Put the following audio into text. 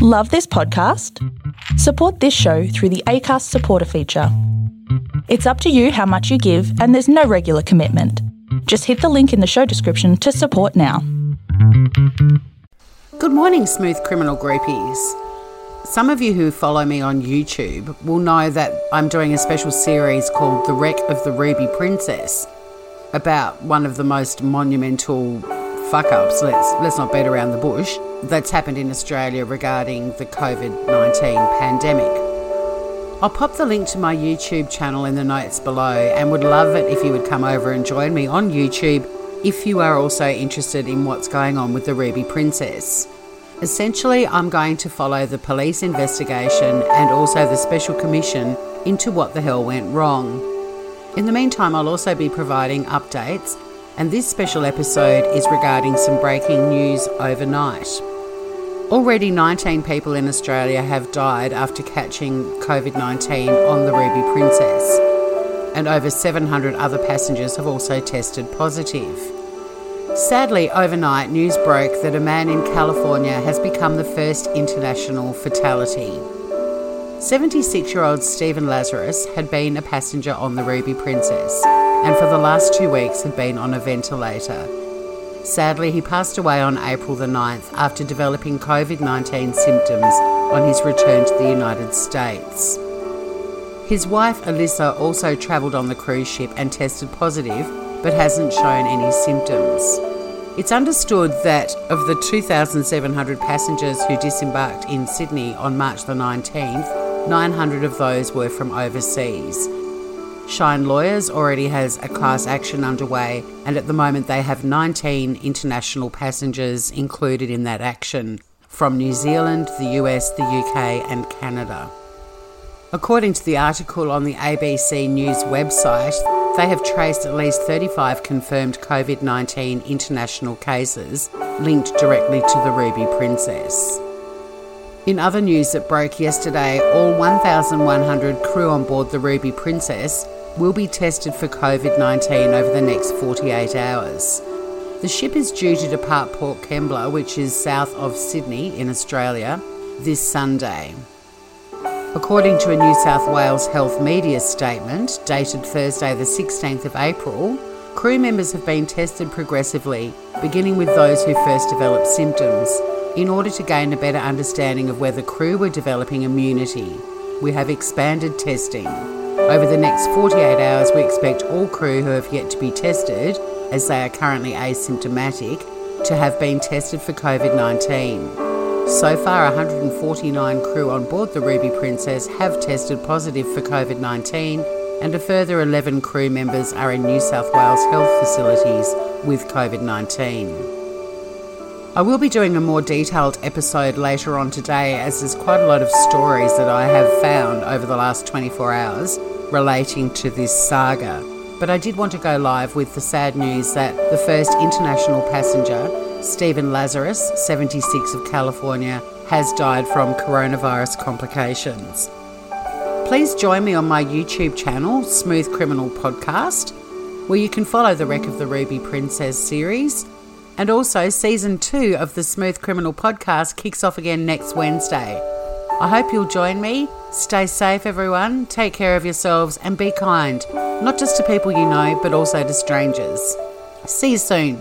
Love this podcast? Support this show through the ACAST supporter feature. It's up to you how much you give, and there's no regular commitment. Just hit the link in the show description to support now. Good morning, smooth criminal groupies. Some of you who follow me on YouTube will know that I'm doing a special series called The Wreck of the Ruby Princess about one of the most monumental fuck ups, let's, let's not beat around the bush, that's happened in Australia regarding the COVID 19 pandemic. I'll pop the link to my YouTube channel in the notes below and would love it if you would come over and join me on YouTube if you are also interested in what's going on with the Ruby Princess. Essentially, I'm going to follow the police investigation and also the special commission into what the hell went wrong. In the meantime, I'll also be providing updates, and this special episode is regarding some breaking news overnight. Already, 19 people in Australia have died after catching COVID 19 on the Ruby Princess, and over 700 other passengers have also tested positive. Sadly, overnight, news broke that a man in California has become the first international fatality. 76 year old Stephen Lazarus had been a passenger on the Ruby Princess and for the last two weeks had been on a ventilator. Sadly, he passed away on April the 9th after developing COVID 19 symptoms on his return to the United States. His wife Alyssa also travelled on the cruise ship and tested positive but hasn't shown any symptoms. It's understood that of the 2,700 passengers who disembarked in Sydney on March the 19th, 900 of those were from overseas. Shine Lawyers already has a class action underway, and at the moment they have 19 international passengers included in that action from New Zealand, the US, the UK, and Canada. According to the article on the ABC News website, they have traced at least 35 confirmed COVID 19 international cases linked directly to the Ruby Princess. In other news that broke yesterday, all 1,100 crew on board the Ruby Princess will be tested for COVID 19 over the next 48 hours. The ship is due to depart Port Kembla, which is south of Sydney in Australia, this Sunday. According to a New South Wales Health Media statement dated Thursday, the 16th of April, crew members have been tested progressively, beginning with those who first developed symptoms, in order to gain a better understanding of whether crew were developing immunity. We have expanded testing. Over the next 48 hours, we expect all crew who have yet to be tested, as they are currently asymptomatic, to have been tested for COVID 19. So far, 149 crew on board the Ruby Princess have tested positive for COVID 19, and a further 11 crew members are in New South Wales health facilities with COVID 19. I will be doing a more detailed episode later on today, as there's quite a lot of stories that I have found over the last 24 hours relating to this saga. But I did want to go live with the sad news that the first international passenger Stephen Lazarus, 76 of California, has died from coronavirus complications. Please join me on my YouTube channel, Smooth Criminal Podcast, where you can follow the Wreck of the Ruby Princess series. And also, season two of the Smooth Criminal Podcast kicks off again next Wednesday. I hope you'll join me. Stay safe, everyone. Take care of yourselves and be kind, not just to people you know, but also to strangers. See you soon.